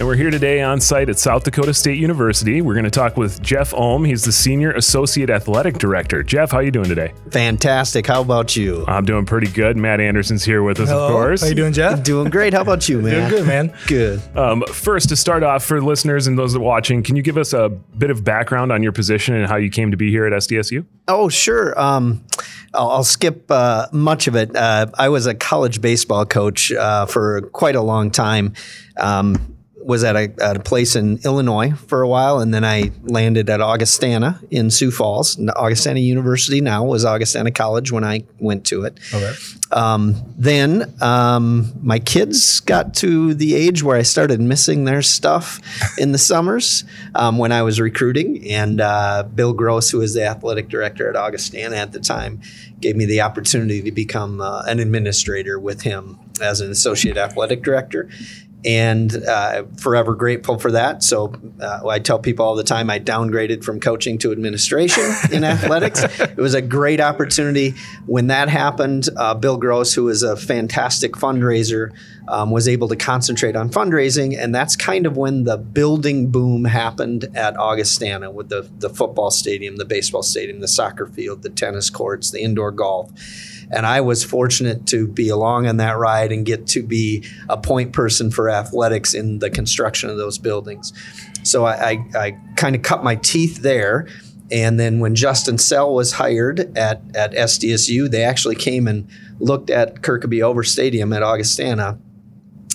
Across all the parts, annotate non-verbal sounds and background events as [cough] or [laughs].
And we're here today on site at South Dakota State University. We're going to talk with Jeff Holm. He's the Senior Associate Athletic Director. Jeff, how are you doing today? Fantastic. How about you? I'm doing pretty good. Matt Anderson's here with us, Hello. of course. How are you doing, Jeff? Doing great. How about you, man? Doing good, man. Good. Um, first, to start off, for listeners and those that are watching, can you give us a bit of background on your position and how you came to be here at SDSU? Oh, sure. Um, I'll, I'll skip uh, much of it. Uh, I was a college baseball coach uh, for quite a long time. Um, was at a, at a place in Illinois for a while, and then I landed at Augustana in Sioux Falls. Augustana University now was Augustana College when I went to it. Okay. Um, then um, my kids got to the age where I started missing their stuff in the summers um, when I was recruiting. And uh, Bill Gross, who was the athletic director at Augustana at the time, gave me the opportunity to become uh, an administrator with him as an associate athletic director and uh, forever grateful for that. So uh, I tell people all the time I downgraded from coaching to administration in athletics. [laughs] It was a great opportunity. When that happened, uh, Bill Gross, who is a fantastic fundraiser, um, was able to concentrate on fundraising, and that's kind of when the building boom happened at Augustana with the the football stadium, the baseball stadium, the soccer field, the tennis courts, the indoor golf. And I was fortunate to be along on that ride and get to be a point person for athletics in the construction of those buildings. So I, I, I kind of cut my teeth there. And then when Justin Sell was hired at, at SDSU, they actually came and looked at Kirkeby Over Stadium at Augustana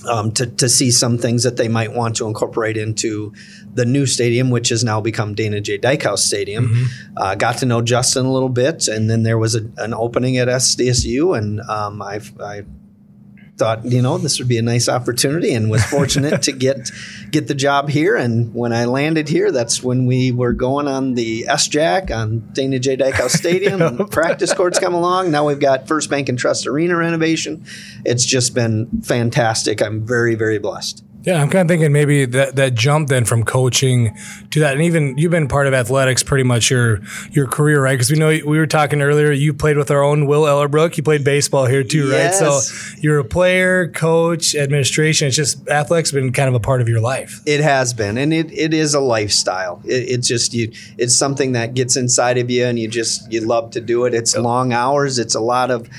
um, to, to see some things that they might want to incorporate into the new stadium, which has now become Dana J. Dykhouse Stadium. Mm-hmm. Uh, got to know Justin a little bit, and then there was a, an opening at SDSU, and um, I thought you know this would be a nice opportunity, and was fortunate to get [laughs] get the job here. And when I landed here, that's when we were going on the SJAC on Dana J. Dykhouse Stadium. [laughs] and practice courts come along. Now we've got First Bank and Trust Arena renovation. It's just been fantastic. I'm very very blessed. Yeah, I'm kind of thinking maybe that, that jump then from coaching to that, and even you've been part of athletics pretty much your your career, right? Because we know we were talking earlier. You played with our own Will Ellerbrook. You played baseball here too, Yes. right? So you're a player, coach, administration. It's just athletics been kind of a part of your life. It has been, and it, it is a lifestyle. It, it's just you. It's something that gets inside of you, and you just you love to do it. It's long hours. It's a lot of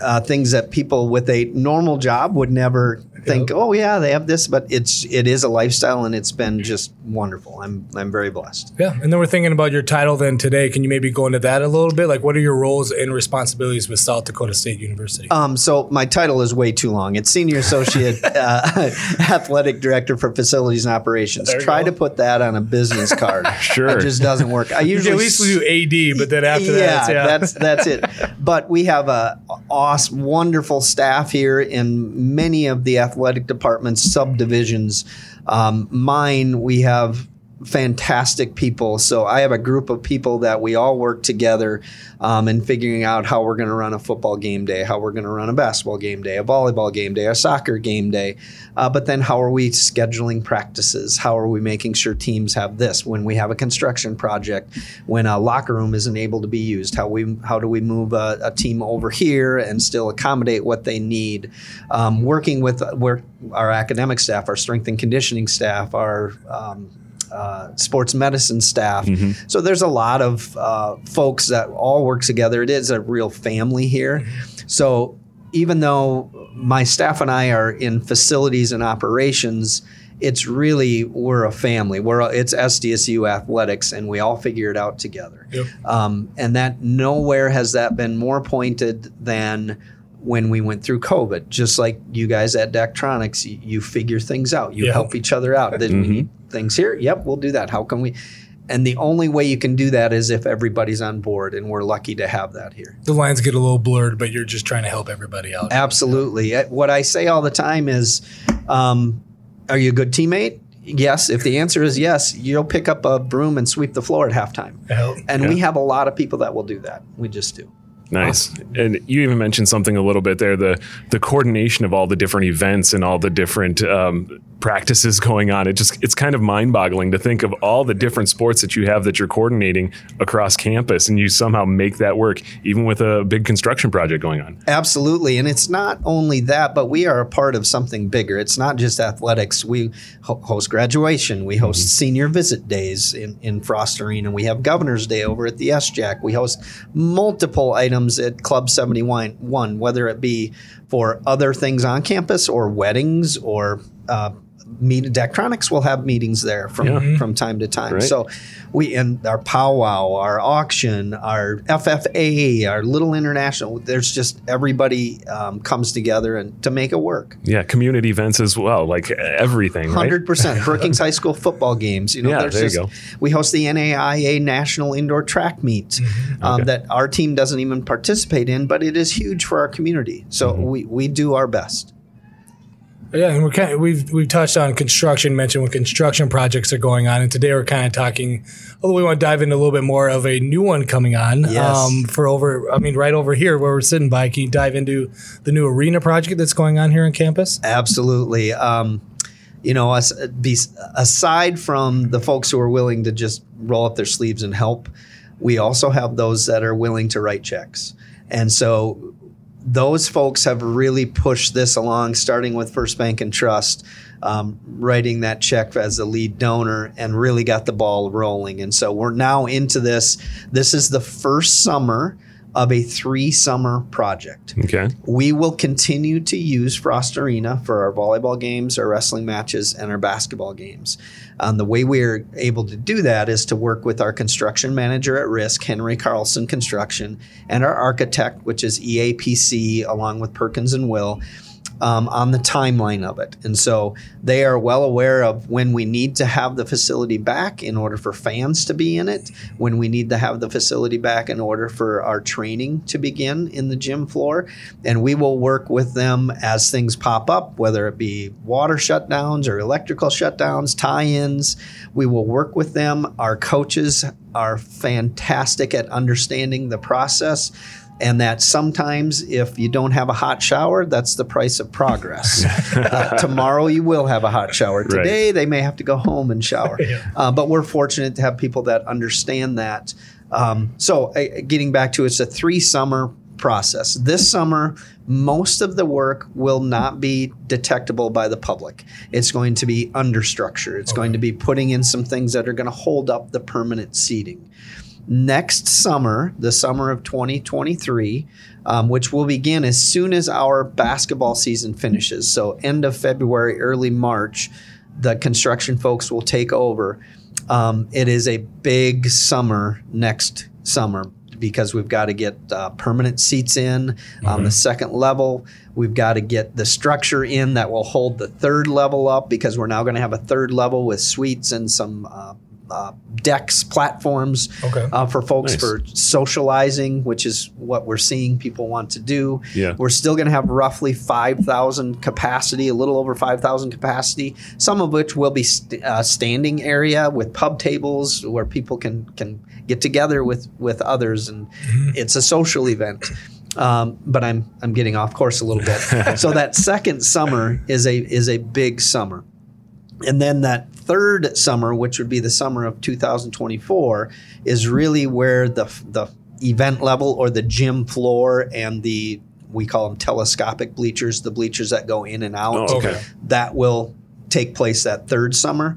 uh, things that people with a normal job would never think. Oh yeah, they have this, but it's it is a lifestyle, and it's been just wonderful. I'm I'm very blessed. Yeah, and then we're thinking about your title then today. Can you maybe go into that a little bit? Like, what are your roles and responsibilities with South Dakota State University? Um, so my title is way too long. It's senior associate [laughs] uh, [laughs] athletic director for facilities and operations. Try go. to put that on a business [laughs] card. Sure. it just doesn't work. I you usually can at least do AD, but then after that, yeah, that's that's it. But we have a awesome, wonderful staff here in many of the athletic departments, subdivisions. Um, mine, we have fantastic people. So I have a group of people that we all work together um, in figuring out how we're going to run a football game day, how we're going to run a basketball game day, a volleyball game day, a soccer game day. Uh, but then how are we scheduling practices? How are we making sure teams have this when we have a construction project, when a locker room isn't able to be used? How we how do we move a, a team over here and still accommodate what they need? Um, working with where our academic staff, our strength and conditioning staff, our um, uh, sports medicine staff. So there's a lot of uh, folks that all work together. It is a real family here. So even though my staff and I are in facilities and operations, it's really we're a family. We're a, it's SDSU athletics, and we all figure it out together. Yep. Um, and that nowhere has that been more pointed than when we went through COVID. Just like you guys at Daktronics, you, you figure things out. You Yeah. help each other out. Then we need things here. Yep, we'll do that. How can we? And the only way you can do that is if everybody's on board, and we're lucky to have that here. the lines get a little blurred, but you're just trying to help everybody out. Absolutely. Uh, What I say all the time is, um, are you a good teammate? Yes. If the answer is yes, you'll pick up a broom and sweep the floor at halftime. And we have a lot of people that will do that. We just do. Nice. And you even mentioned something a little bit there the the coordination of all the different events and all the different um, practices going on. It just it's kind of mind-boggling to think of all the different sports that you have that you're coordinating across campus and you somehow make that work even with a big construction project going on. Absolutely. And it's not only that, but we are a part of something bigger. It's not just athletics. We ho- host graduation, we host mm-hmm. senior visit days in, in Frost Arena, we have Governor's Day over at the SJAC. We host multiple items at Club 71, whether it be for other things on campus or weddings or uh, meet Daktronics will have meetings there from yeah. from time to time. Right. So we and our powwow, our auction, our FFA, our little international. There's just everybody um, comes together and to make it work. Yeah, community events as well, like everything. Hundred percent. [laughs] Brookings High School football games. You know, yeah, there just, you go. We host the NAIA National Indoor Track Meet mm-hmm. um, okay. that our team doesn't even participate in, but it is huge for our community. So mm-hmm. we we do our best. Yeah, and we're kind of, we've we've touched on construction, mentioned when construction projects are going on, and today we're kind of talking. Although we want to dive into a little bit more of a new one coming on. Yes. Um, for over, I mean, right over here where we're sitting by. Can you dive into the new arena project that's going on here on campus? Absolutely. Um, you know, aside from the folks who are willing to just roll up their sleeves and help, we also have those that are willing to write checks. And so those folks have really pushed this along, starting with First Bank and Trust, um, writing that check as the lead donor, and really got the ball rolling. And so we're now into this. This is the first summer of a three summer project. Okay. We will continue to use Frost Arena for our volleyball games, our wrestling matches, and our basketball games. Um, the way we're able to do that is to work with our construction manager at risk, Henry Carlson Construction, and our architect, which is EAPC, along with Perkins and Will um, on the timeline of it. And so they are well aware of when we need to have the facility back in order for fans to be in it, when we need to have the facility back in order for our training to begin in the gym floor. And we will work with them as things pop up, whether it be water shutdowns or electrical shutdowns, tie ins. We will work with them. Our coaches are fantastic at understanding the process and that sometimes if you don't have a hot shower, that's the price of progress. [laughs] uh, tomorrow you will have a hot shower. Today right. they may have to go home and shower. [laughs] yeah. uh, but we're fortunate to have people that understand that. Um, so uh, getting back to it's a three summer process. This summer, most of the work will not be detectable by the public. It's going to be understructure. It's okay. going to be putting in some things that are going to hold up the permanent seating next summer, the summer of 2023, um, which will begin as soon as our basketball season finishes. So, end of February, early March, the construction folks will take over. Um, it is a big summer next summer because we've got to get uh, permanent seats in mm-hmm. on the second level. We've got to get the structure in that will hold the third level up because we're now going to have a third level with suites and some uh, uh, decks, platforms okay. uh, for folks nice. for socializing, which is what we're seeing people want to do. Yeah. We're still going to have roughly 5,000 capacity, a little over 5,000 capacity, some of which will be st- uh, standing area with pub tables where people can, can get together with, with others. And mm-hmm. it's a social event. Um, but I'm I'm getting off course a little bit. [laughs] so that second summer is a is a big summer, and then that third summer, which would be the summer of 2024, is really where the the event level or the gym floor and the we call them telescopic bleachers, the bleachers that go in and out. Oh, okay. That will take place that third summer.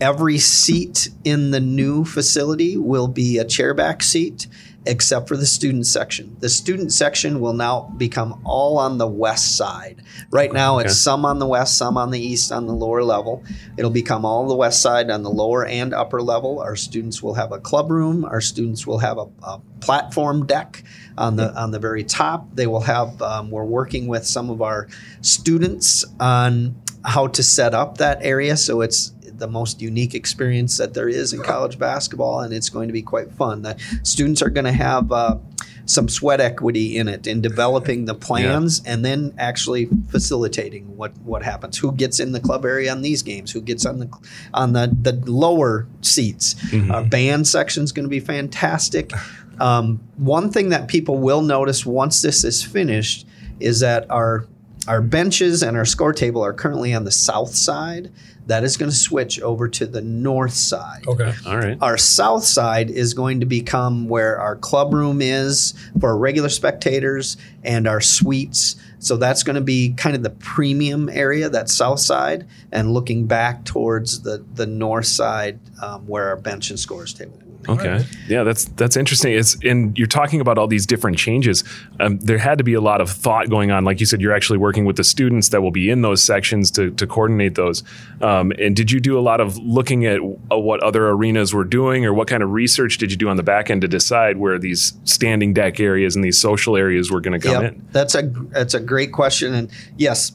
Every seat in the new facility will be a chairback seat except for the student section. The student section will now become all on the west side. Right now, okay. it's some on the west, some on the east on the lower level. It'll become all the west side on the lower and upper level. Our students will have a club room. Our students will have a, a platform deck on the on the very top. They will have. Um, we're working with some of our students on how to set up that area so it's the most unique experience that there is in college basketball, and it's going to be quite fun. The students are going to have uh, some sweat equity in it in developing the plans yeah. and then actually facilitating what what happens. Who gets in the club area on these games? Who gets on the on the the lower seats? Mm-hmm. Our band section is going to be fantastic. Um, one thing that people will notice once this is finished is that our our benches and our score table are currently on the south side. That is going to switch over to the north side. Okay. All right. Our south side is going to become where our club room is for regular spectators and our suites. So that's going to be kind of the premium area, that south side, and looking back towards the the north side um, where our bench and scores table. Okay. Yeah, that's that's interesting. It's and you're talking about all these different changes. Um, there had to be a lot of thought going on. Like you said, you're actually working with the students that will be in those sections to, to coordinate those. Um, and did you do a lot of looking at uh, what other arenas were doing, or what kind of research did you do on the back end to decide where these standing deck areas and these social areas were going to come Yep, in? that's a that's a great question, and yes,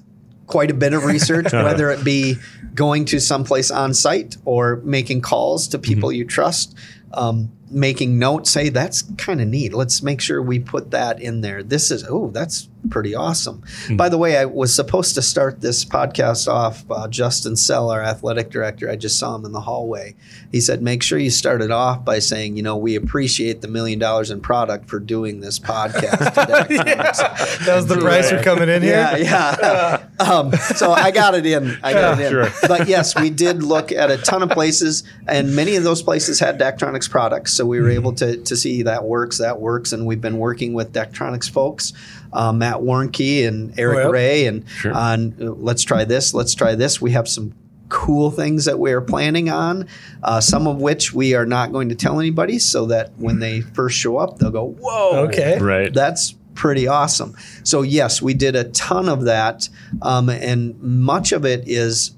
quite a bit of research, [laughs] whether it be going to someplace on site or making calls to people you trust, um, making notes. say that's kind of neat. Let's make sure we put that in there. This is oh, that's pretty awesome. By the way, I was supposed to start this podcast off. Uh, Justin Sell, our athletic director, I just saw him in the hallway. He said, "Make sure you start it off by saying, you know, we appreciate the million dollars in product for doing this podcast." [laughs] today." [laughs] That was the price for coming in Yeah, here. yeah. [laughs] um, so I got it in. I got it in. Sure. But yes, we did look at a ton of places, and many of those places had Daktronics products. So we were able to to see that works. That works, and we've been working with Daktronics folks, uh, Matt Warnke and Eric. Ray, and Sure. on uh, let's try this. Let's try this. We have some cool things that we are planning on, uh, some of which we are not going to tell anybody, so that when they first show up, they'll go, "Whoa!" Okay. Right. That's pretty awesome. So yes, we did a ton of that, um, and much of it is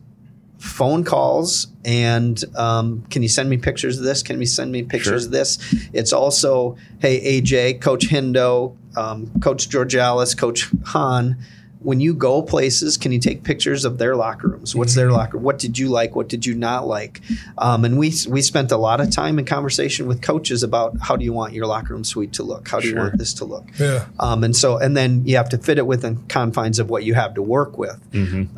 phone calls and um, can you send me pictures of this? Can you send me pictures Sure. of this? It's also hey AJ, Coach Hindo, um, Coach Georgialis, Coach Hahn. When you go places, can you take pictures of their locker rooms? What's their locker? What did you like? What did you not like? Um, and we we spent a lot of time in conversation with coaches about how do you want your locker room suite to look? How do you want this to look? Yeah. Um, and so, and then you have to fit it within confines of what you have to work with.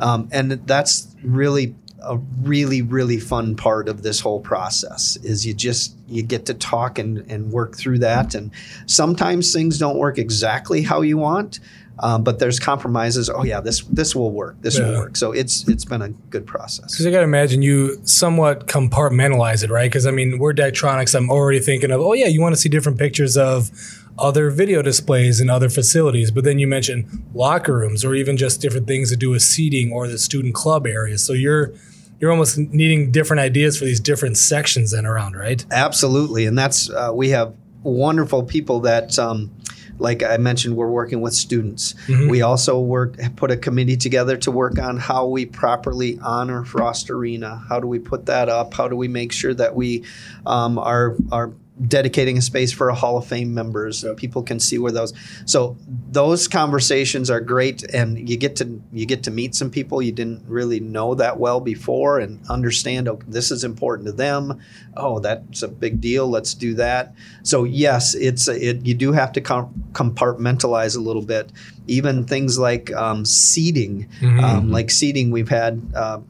Um, and that's really a really, really fun part of this whole process is you just, you get to talk and, and work through that. And sometimes things don't work exactly how you want. Um, but there's compromises. Oh yeah, this this will work. This will work. So it's it's been a good process. Because I got to imagine you somewhat compartmentalize it, right? Because I mean, we're Daktronics. I'm already thinking of, oh yeah, you want to see different pictures of other video displays and other facilities. But then you mentioned locker rooms or even just different things to do with seating or the student club areas. So you're you're almost needing different ideas for these different sections then around, right? Absolutely, and that's uh, we have wonderful people that. Um, like I mentioned, we're working with students. We also work put a committee together to work on how we properly honor Frost Arena. How do we put that up? How do we make sure that we um, are are dedicating a space for a Hall of Fame members and people can see where those. So those conversations are great, and you get to you get to meet some people you didn't really know that well before and understand. Oh, this is important to them. Oh, that's a big deal. Let's do that. So yes, it's it. You do have to com- compartmentalize a little bit. Even things like um, seating, um, like seating, we've had. Uh,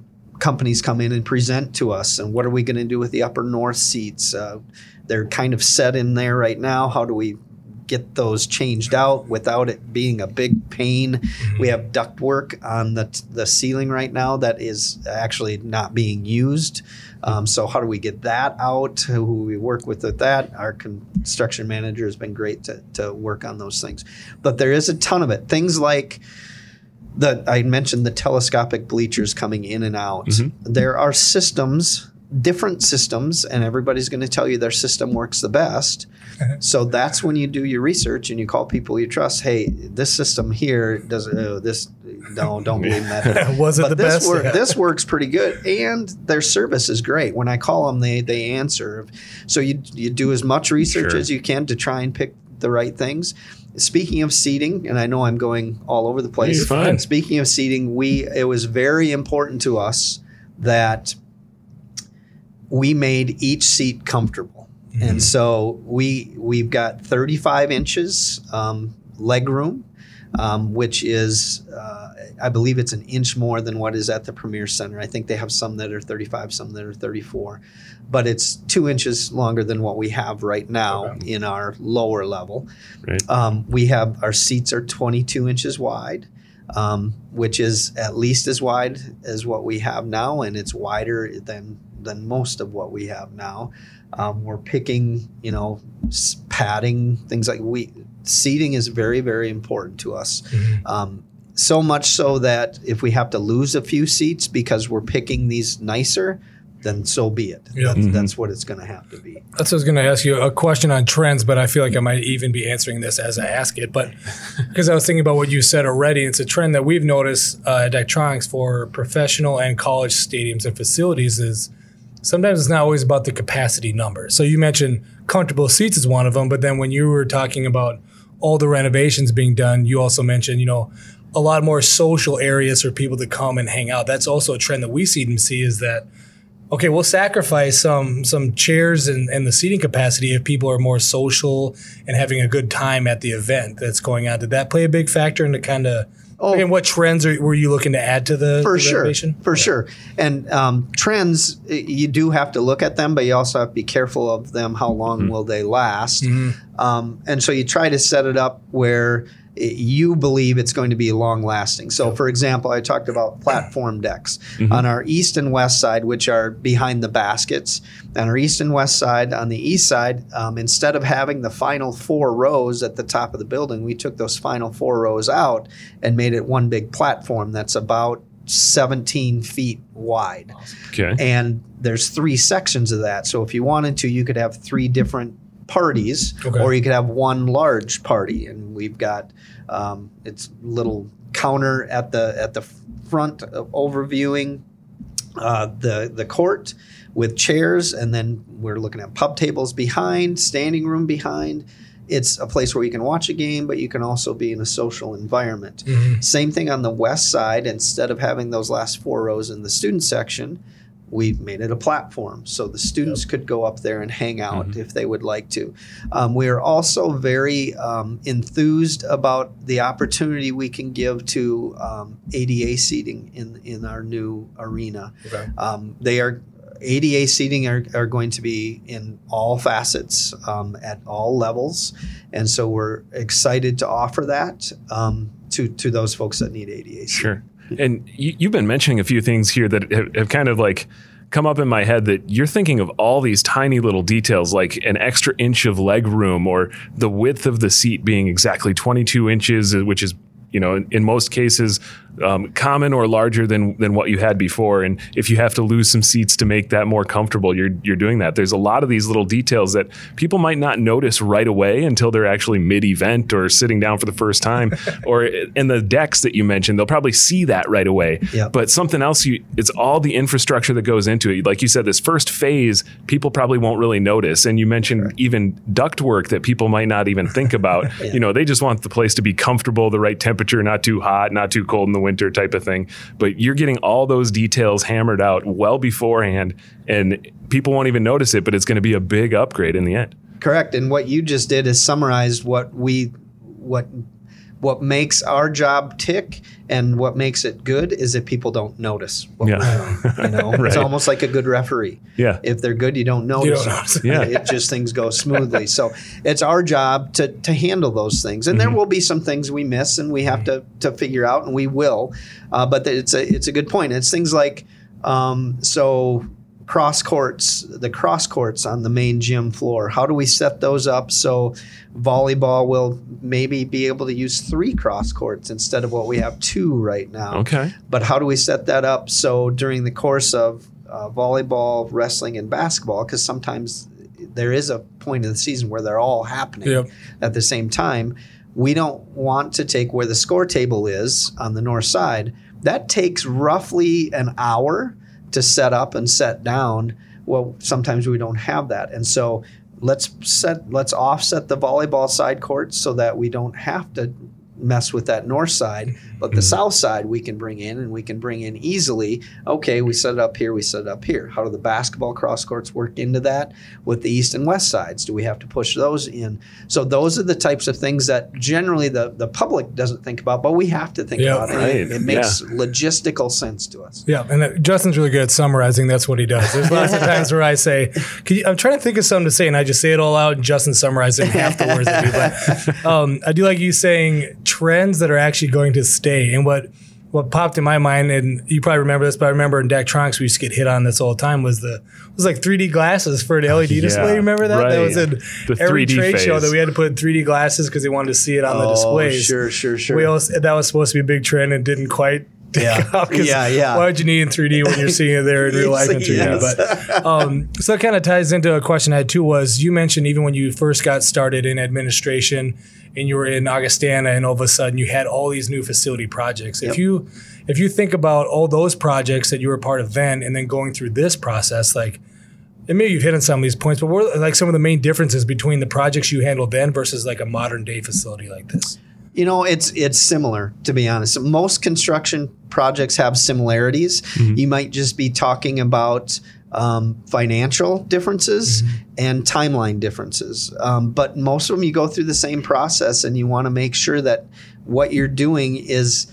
companies come in and present to us and what are we going to do with the upper north seats uh, they're kind of set in there right now. How do we get those changed out without it being a big pain? We have duct work on the, the ceiling right now that is actually not being used. Um, so how do we get that out? Who we work with with that? Our construction manager has been great to, to work on those things. But there is a ton of it. Things like the I mentioned the telescopic bleachers coming in and out. There are systems, different systems, and everybody's going to tell you their system works the best. so that's when you do your research and you call people you trust. Hey, this system here does uh, this. No, don't believe that. [laughs] Was it but the this best? wor- Yeah. this works pretty good, and their service is great. When I call them, they they answer. So you you do as much research Sure. as you can to try and pick the right things. Speaking of seating, and I know I'm going all over the place. You're fine. Speaking of seating, we it was very important to us that we made each seat comfortable, and so we we've got 35 inches um, leg room, um, which is uh, I believe it's an inch more than what is at the Premier Center. I think they have some that are 35, some that are 34, but it's two inches longer than what we have right now in our lower level. Right. Um, we have our seats are 22 inches wide. um, which is at least as wide as what we have now, and it's wider than than most of what we have now. Um, we're picking, you know, padding, things like we seating is very, very important to us. Um, so much so that if we have to lose a few seats because we're picking these nicer, then so be it. Yeah. That's, that's what it's going to have to be. That's what I was going to ask you a question on trends, but I feel like I might even be answering this as I ask it. But [laughs] because I was thinking about what you said already, it's a trend that we've noticed uh, at Daktronics for professional and college stadiums and facilities is sometimes it's not always about the capacity number. So you mentioned comfortable seats is one of them, but then when you were talking about all the renovations being done, you also mentioned, you know, a lot more social areas for people to come and hang out. That's also a trend that we see and see is that okay, we'll sacrifice some some chairs and, and the seating capacity if people are more social and having a good time at the event that's going on. Did that play a big factor into kind of Oh. and what trends are, were you looking to add to the, for the sure renovation? for sure. And um, trends you do have to look at them but you also have to be careful of them how long will they last. Um, and so you try to set it up where you believe it's going to be long lasting so for example i talked about platform decks. On our east and west side which are behind the baskets on our east and west side on the east side um, instead of having the final four rows at the top of the building we took those final four rows out and made it one big platform that's about 17 feet wide. Okay. and there's three sections of that. So if you wanted to you could have three different parties Okay. or you could have one large party and we've got um, it's little counter at the at the front overviewing uh, the the court with chairs, and then we're looking at pub tables behind, standing room behind. It's a place where you can watch a game, but you can also be in a social environment. Same thing on the west side. Instead of having those last four rows in the student section, we've made it a platform so the students could go up there and hang out if they would like to. Um, we are also very um, enthused about the opportunity we can give to um, ADA seating in in our new arena. Okay. Um, they are ADA seating are, are going to be in all facets um, at all levels, and so we're excited to offer that um, to to those folks that need ADA. Seating. Sure. And you, you've been mentioning a few things here that have, have kind of like come up in my head that you're thinking of all these tiny little details, like an extra inch of leg room or the width of the seat being exactly 22 inches, which is you know, in, in most cases, um, common or larger than than what you had before. And if you have to lose some seats to make that more comfortable, you're you're doing that. There's a lot of these little details that people might not notice right away until they're actually mid-event or sitting down for the first time. [laughs] or in the decks that you mentioned, they'll probably see that right away. Yep. But something else, you it's all the infrastructure that goes into it. Like you said, this first phase, people probably won't really notice. And you mentioned even duct work that people might not even think about. [laughs] You know, they just want the place to be comfortable, the right temperature, not too hot, not too cold in the winter type of thing. But you're getting all those details hammered out well beforehand, and people won't even notice it. But it's going to be a big upgrade in the end. Correct. And what you just did is summarized what we what what makes our job tick and what makes it good is that people don't notice what Yeah. we're doing. You [laughs] know, it's almost like a good referee. Yeah. If they're good, you don't notice. don't notice. Yeah. It just things go smoothly. [laughs] So it's our job to to handle those things, and there will be some things we miss, and we have to to figure out, and we will. Uh, but it's a it's a good point. It's things like um, so cross courts, the cross courts on the main gym floor. How do we set those up so volleyball will maybe be able to use three cross courts instead of what we have two right now? Okay. But how do we set that up so during the course of uh, volleyball, wrestling, and basketball, because sometimes there is a point in the season where they're all happening Yep. at the same time. We don't want to take where the score table is on the north side. That takes roughly an hour to set up and set down. Well, sometimes we don't have that, and so let's set let's offset the volleyball side courts so that we don't have to mess with that north side but the south side we can bring in and we can bring in easily okay we set it up here we set it up here how do the basketball cross courts work into that with the east and west sides do we have to push those in so those are the types of things that generally the, the public doesn't think about but we have to think Yeah. about it. Right. it, it makes logistical sense to us Yeah, and uh, Justin's really good at summarizing. That's what he does. There's lots of [laughs] times where I say, Can you, "I'm trying to think of something to say," and I just say it all out, and Justin summarizes it half the words I do. But um, I do like you saying trends that are actually going to stay day. And what what popped in my mind, and you probably remember this, but I remember in Daktronics we used to get hit on this all the time was the it was like 3D glasses for the LED [laughs] display. You remember that? That was in The every 3D trade show that we had to put in 3D glasses because they wanted to see it on the Oh, displays. sure, sure, sure. We also, that was supposed to be a big trend and didn't quite. Yeah. 'cause Yeah, yeah. Why would you need in 3D when you're seeing it there in real life in 3D? Yes. But [laughs] um, so that kind of ties into a question I had too. Was you mentioned even when you first got started in administration and you were in Augustana, and all of a sudden you had all these new facility projects. If you if you think about all those projects that you were part of then, and then going through this process, like. And maybe you've hit on some of these points, but what are like some of the main differences between the projects you handled then versus like a modern day facility like this? You know, it's it's similar to be honest. Most construction projects have similarities. You might just be talking about um, financial differences and timeline differences, um, but most of them you go through the same process, and you want to make sure that what you're doing is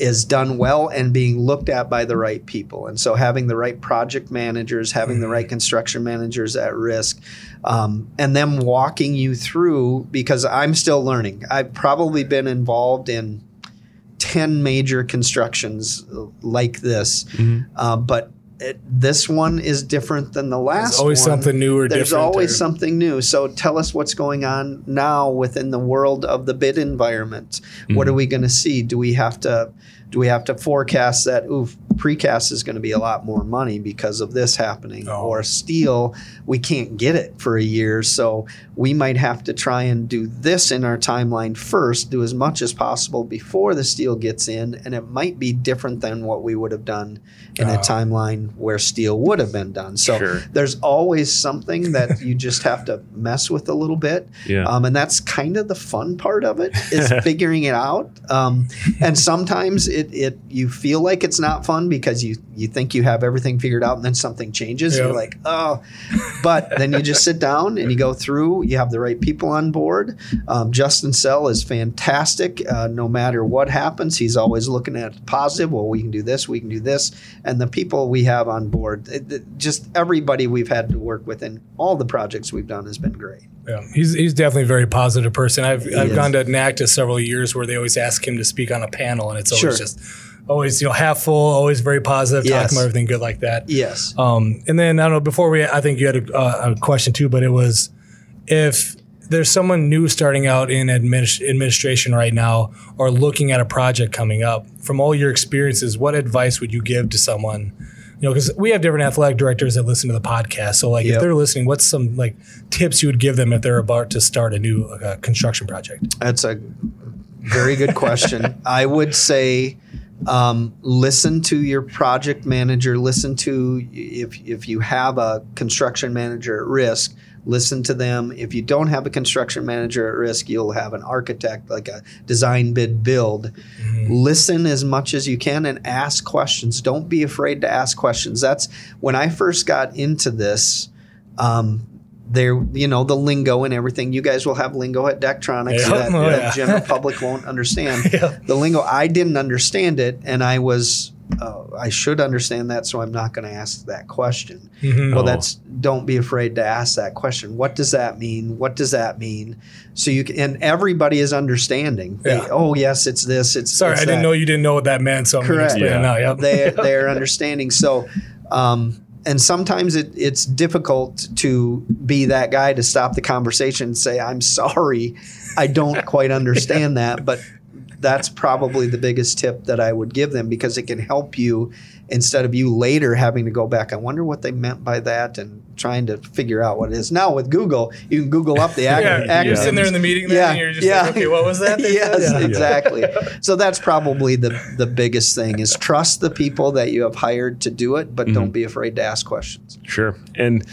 is done well and being looked at by the right people. And so having the right project managers, having the right construction managers at risk, um, and them walking you through because I'm still learning. I've probably been involved in 10 major constructions like this, uh, but it, this one is different than the last There's always one. something new or There's different. always or- something new. So tell us what's going on now within the world of the bid environment. What Mm-hmm. are we going to see? Do we have to do we have to forecast that ooh precast is going to be a lot more money because of this happening Oh. or steel we can't get it for a year so we might have to try and do this in our timeline first do as much as possible before the steel gets in and it might be different than what we would have done in a Oh. timeline where steel would have been done so Sure. there's always something that [laughs] you just have to mess with a little bit Yeah. um, and that's kind of the fun part of it is [laughs] figuring it out um, and sometimes it, it you feel like it's not fun because you you think you have everything figured out and then something changes Yeah. you're like oh but then you just sit down and you go through you have the right people on board um, justin sell is fantastic uh, no matter what happens he's always looking at positive well we can do this we can do this and the people we have on board it- it- just everybody we've had to work with in all the projects we've done has been great Yeah, he's he's definitely a very positive person. I've I've is. gone to NACDA several years where they always ask him to speak on a panel, and it's always Sure. just always you know half full, always very positive, Yes. talking about everything good like that. yes Um, and then I don't know. Before we, I think you had a, uh, a question too, but it was if there's someone new starting out in adminis- administration right now or looking at a project coming up. From all your experiences, what advice would you give to someone? You know, because we have different athletic directors that listen to the podcast. So, like, if they're listening, what's some like tips you would give them if they're about to start a new uh, construction project? That's a very good question. [laughs] I would say um, listen to your project manager. Listen to if if you have a construction manager at risk. Listen to them. If you don't have a construction manager at risk, you'll have an architect, like a design bid build. Listen as much as you can and ask questions. Don't be afraid to ask questions. That's when I first got into this. Um, there, you know, the lingo and everything. You guys will have lingo at Daktronics Yeah. that Oh, the general [laughs] public won't understand. Yeah. The lingo, I didn't understand it, and I was, uh, I should understand that, so I'm not going to ask that question. Mhm. Well, Oh. that's don't be afraid to ask that question. What does that mean? What does that mean? So you can, and everybody is understanding. They- oh, yes, it's this. It's Sorry, it's I didn't know you didn't know what that meant. So I'm Correct. Yeah. now. Yep. they they're [laughs] understanding. So, um, and sometimes it, it's difficult to be that guy to stop the conversation and say, "I'm sorry, I don't [laughs] quite understand that," but that's probably the biggest tip that I would give them because it can help you instead of you later having to go back. I wonder what they meant by that and trying to figure out what it is. Now with Google, you can Google up the [laughs] ac- yeah, acronyms. you're sitting there in the meeting, then, Yeah, and you're just yeah. like, okay, what was that? they [laughs] said? yes, Yeah. [laughs] exactly. So that's probably the the biggest thing is trust the people that you have hired to do it, but Mm-hmm. don't be afraid to ask questions. Sure. And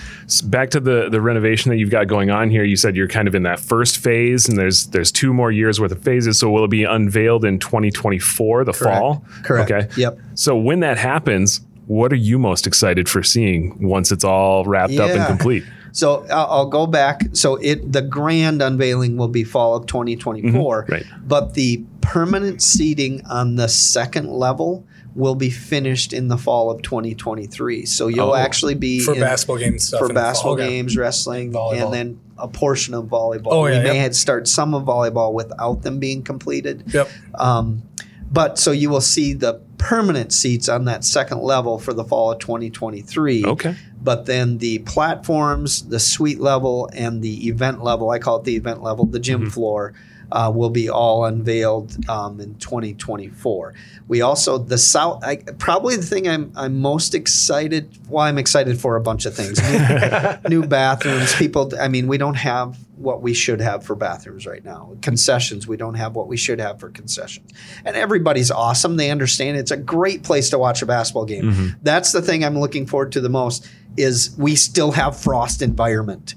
back to the the renovation that you've got going on here. You said you're kind of in that first phase, and there's there's two more years worth of phases. So will it be unveiled in 2024, the fall? Correct. Okay. Yep. So when that happens, what are you most excited for seeing once it's all wrapped up and complete? [laughs] So I'll, I'll go back. So it the grand unveiling will be fall of 2024, right. but the permanent seating on the second level will be finished in the fall of 2023. So you'll Oh. actually be for in- basketball games stuff. for in the fall. basketball Okay. games, wrestling, Volleyball. and then a portion of volleyball. Oh, yeah, we may yep. had start some of volleyball without them being completed. Yep. Um, But so you will see the permanent seats on that second level for the fall of 2023. Okay. But then the platforms, the suite level, and the event level, I call it the event level, the gym mm-hmm. floor, uh, will be all unveiled um, in 2024. We also the south. I, probably the thing I'm I'm most excited. Well, I'm excited for a bunch of things. New, [laughs] new bathrooms. People. I mean, we don't have what we should have for bathrooms right now. Concessions. We don't have what we should have for concessions. And everybody's awesome. They understand it's a great place to watch a basketball game. That's the thing I'm looking forward to the most. Is we still have frost environment,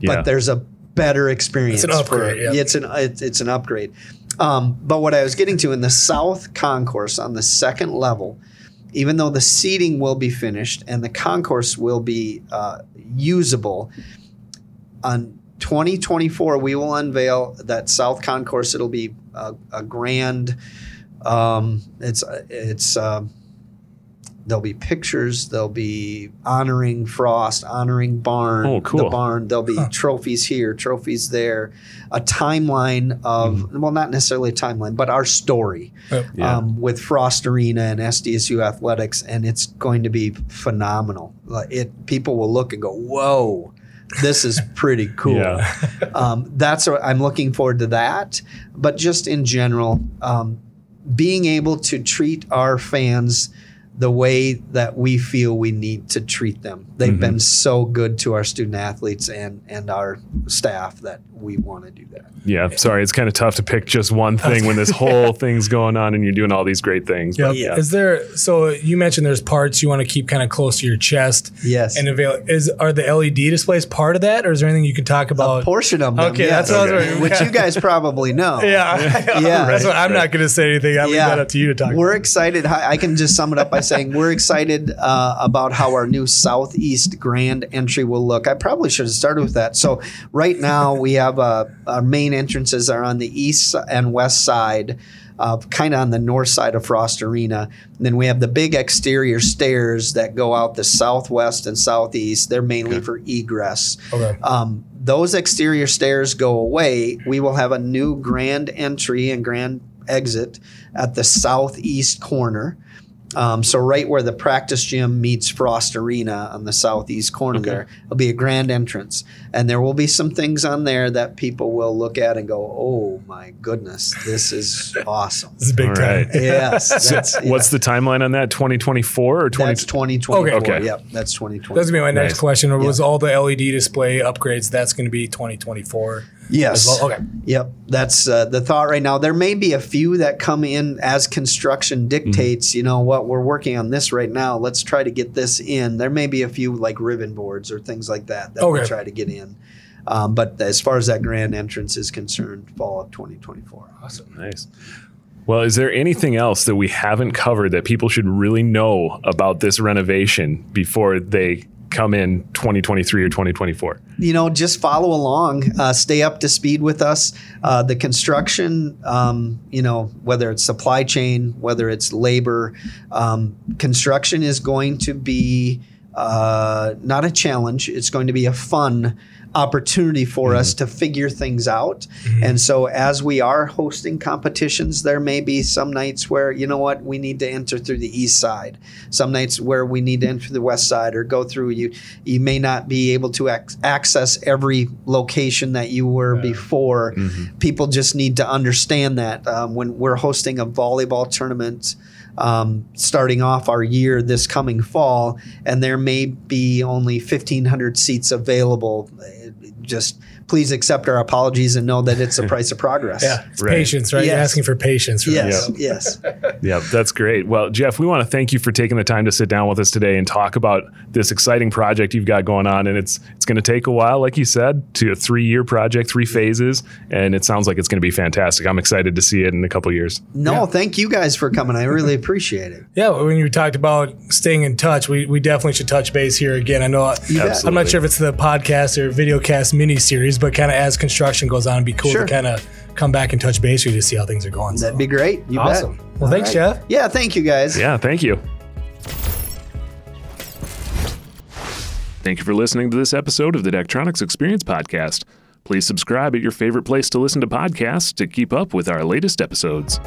Yeah. but there's a better experience. It's an upgrade, For, yeah. It's an it's, it's an upgrade. Um, but what I was getting to in the south concourse on the second level, even though the seating will be finished and the concourse will be uh, usable, on 2024 we will unveil that south concourse. It'll be a, a grand. Um, it's it's. um There'll be pictures. There'll be honoring Frost, honoring Barn, Oh, cool. the barn. There'll be trophies here, trophies there, a timeline of well, not necessarily a timeline, but our story Yep. Yeah. um, with Frost Arena and SDSU athletics, and it's going to be phenomenal. It, people will look and go, "Whoa, this is pretty [laughs] cool." Yeah. [laughs] um, that's what I'm looking forward to that. But just in general, um, being able to treat our fans the way that we feel we need to treat them. They've mm-hmm. been so good to our student athletes and and our staff that we want to do that. Yeah. Sorry, it's kind of tough to pick just one thing when this [laughs] whole thing's going on and you're doing all these great things. Yep. But Yeah. Is there? So you mentioned there's parts you want to keep kind of close to your chest. Yes. And avail. Is are the LED displays part of that, or is there anything you can talk about? a about? portion of them, Okay, yes, that's what I was wondering. which you guys probably know. [laughs] yeah, Yeah. That's what I'm not going to say anything. I leave that up to you to talk. We're about. excited. I I can just sum it up by [laughs] saying we're excited uh, about how our new southeast grand entry will look. I probably should have started with that. So right now we have uh, our main entrances are on the east and west side. Uh, kind of on the north side of Frost Arena. And then we have the big exterior stairs that go out the southwest and southeast. They're mainly for egress. Okay. Um, those exterior stairs go away. We will have a new grand entry and grand exit at the southeast corner. Um, so right where the practice gym meets Frost Arena on the southeast corner there, it'll be a grand entrance, and there will be some things on there that people will look at and go, "Oh my goodness, this is [laughs] awesome." This is big All time. right. yes, [laughs] that's, What's the timeline on that? 2024 or 20? that's 2024. Okay. Okay. Yep, that's twenty twenty. That's gonna be my next Nice. question. Was all the LED display upgrades? That's going to be 2024. Yes. Well? Okay. Yep, that's uh, the thought right now. There may be a few that come in as construction dictates. You know what? We're working on this right now. Let's try to get this in. There may be a few like ribbon boards or things like that that Okay. try to get in. Um, but as far as that grand entrance is concerned, fall of 2024. Awesome. Nice. Well, is there anything else that we haven't covered that people should really know about this renovation before they come in 2023 or 2024? you know, just follow along, uh, stay up to speed with us. Uh, the construction, um, you know, whether it's supply chain, whether it's labor, um, construction is going to be uh, not a challenge. It's going to be a fun opportunity for us mm-hmm. to figure things out. Mm-hmm. And so, as we are hosting competitions, there may be some nights where, you know what, we need to enter through the east side, some nights where we need to enter the west side or go through you. You may not be able to ac- access every location that you were before. Mm-hmm. People just need to understand that um, when we're hosting a volleyball tournament um, starting off our year this coming fall, and there may be only 1,500 seats available. Uh, Just please accept our apologies and know that it's the [laughs] price of progress. Yeah. It's Right. patience, right? You're asking for patience. From Yes. us. Yes. [laughs] Yeah, that's great. Well, Jeff, we want to thank you for taking the time to sit down with us today and talk about this exciting project you've got going on. And it's it's going to take a while, like you said, to a three year project, three phases, and it sounds like it's going to be fantastic. I'm excited to see it in a couple years. No, Yeah. thank you guys for coming. I really appreciate it. Yeah, when you talked about staying in touch, we, we definitely should touch base here again. I know You bet. I'm not sure if it's the podcast or video cast mini series, but kind of as construction goes on, it'd be cool Sure. to kind of come back and touch base with you to see how things are going. That'd be great. You Awesome. bet. Well, thanks, All Jeff. Yeah, thank you guys. Yeah, thank you. Thank you for listening to this episode of the Daktronics Experience Podcast. Please subscribe at your favorite place to listen to podcasts to keep up with our latest episodes.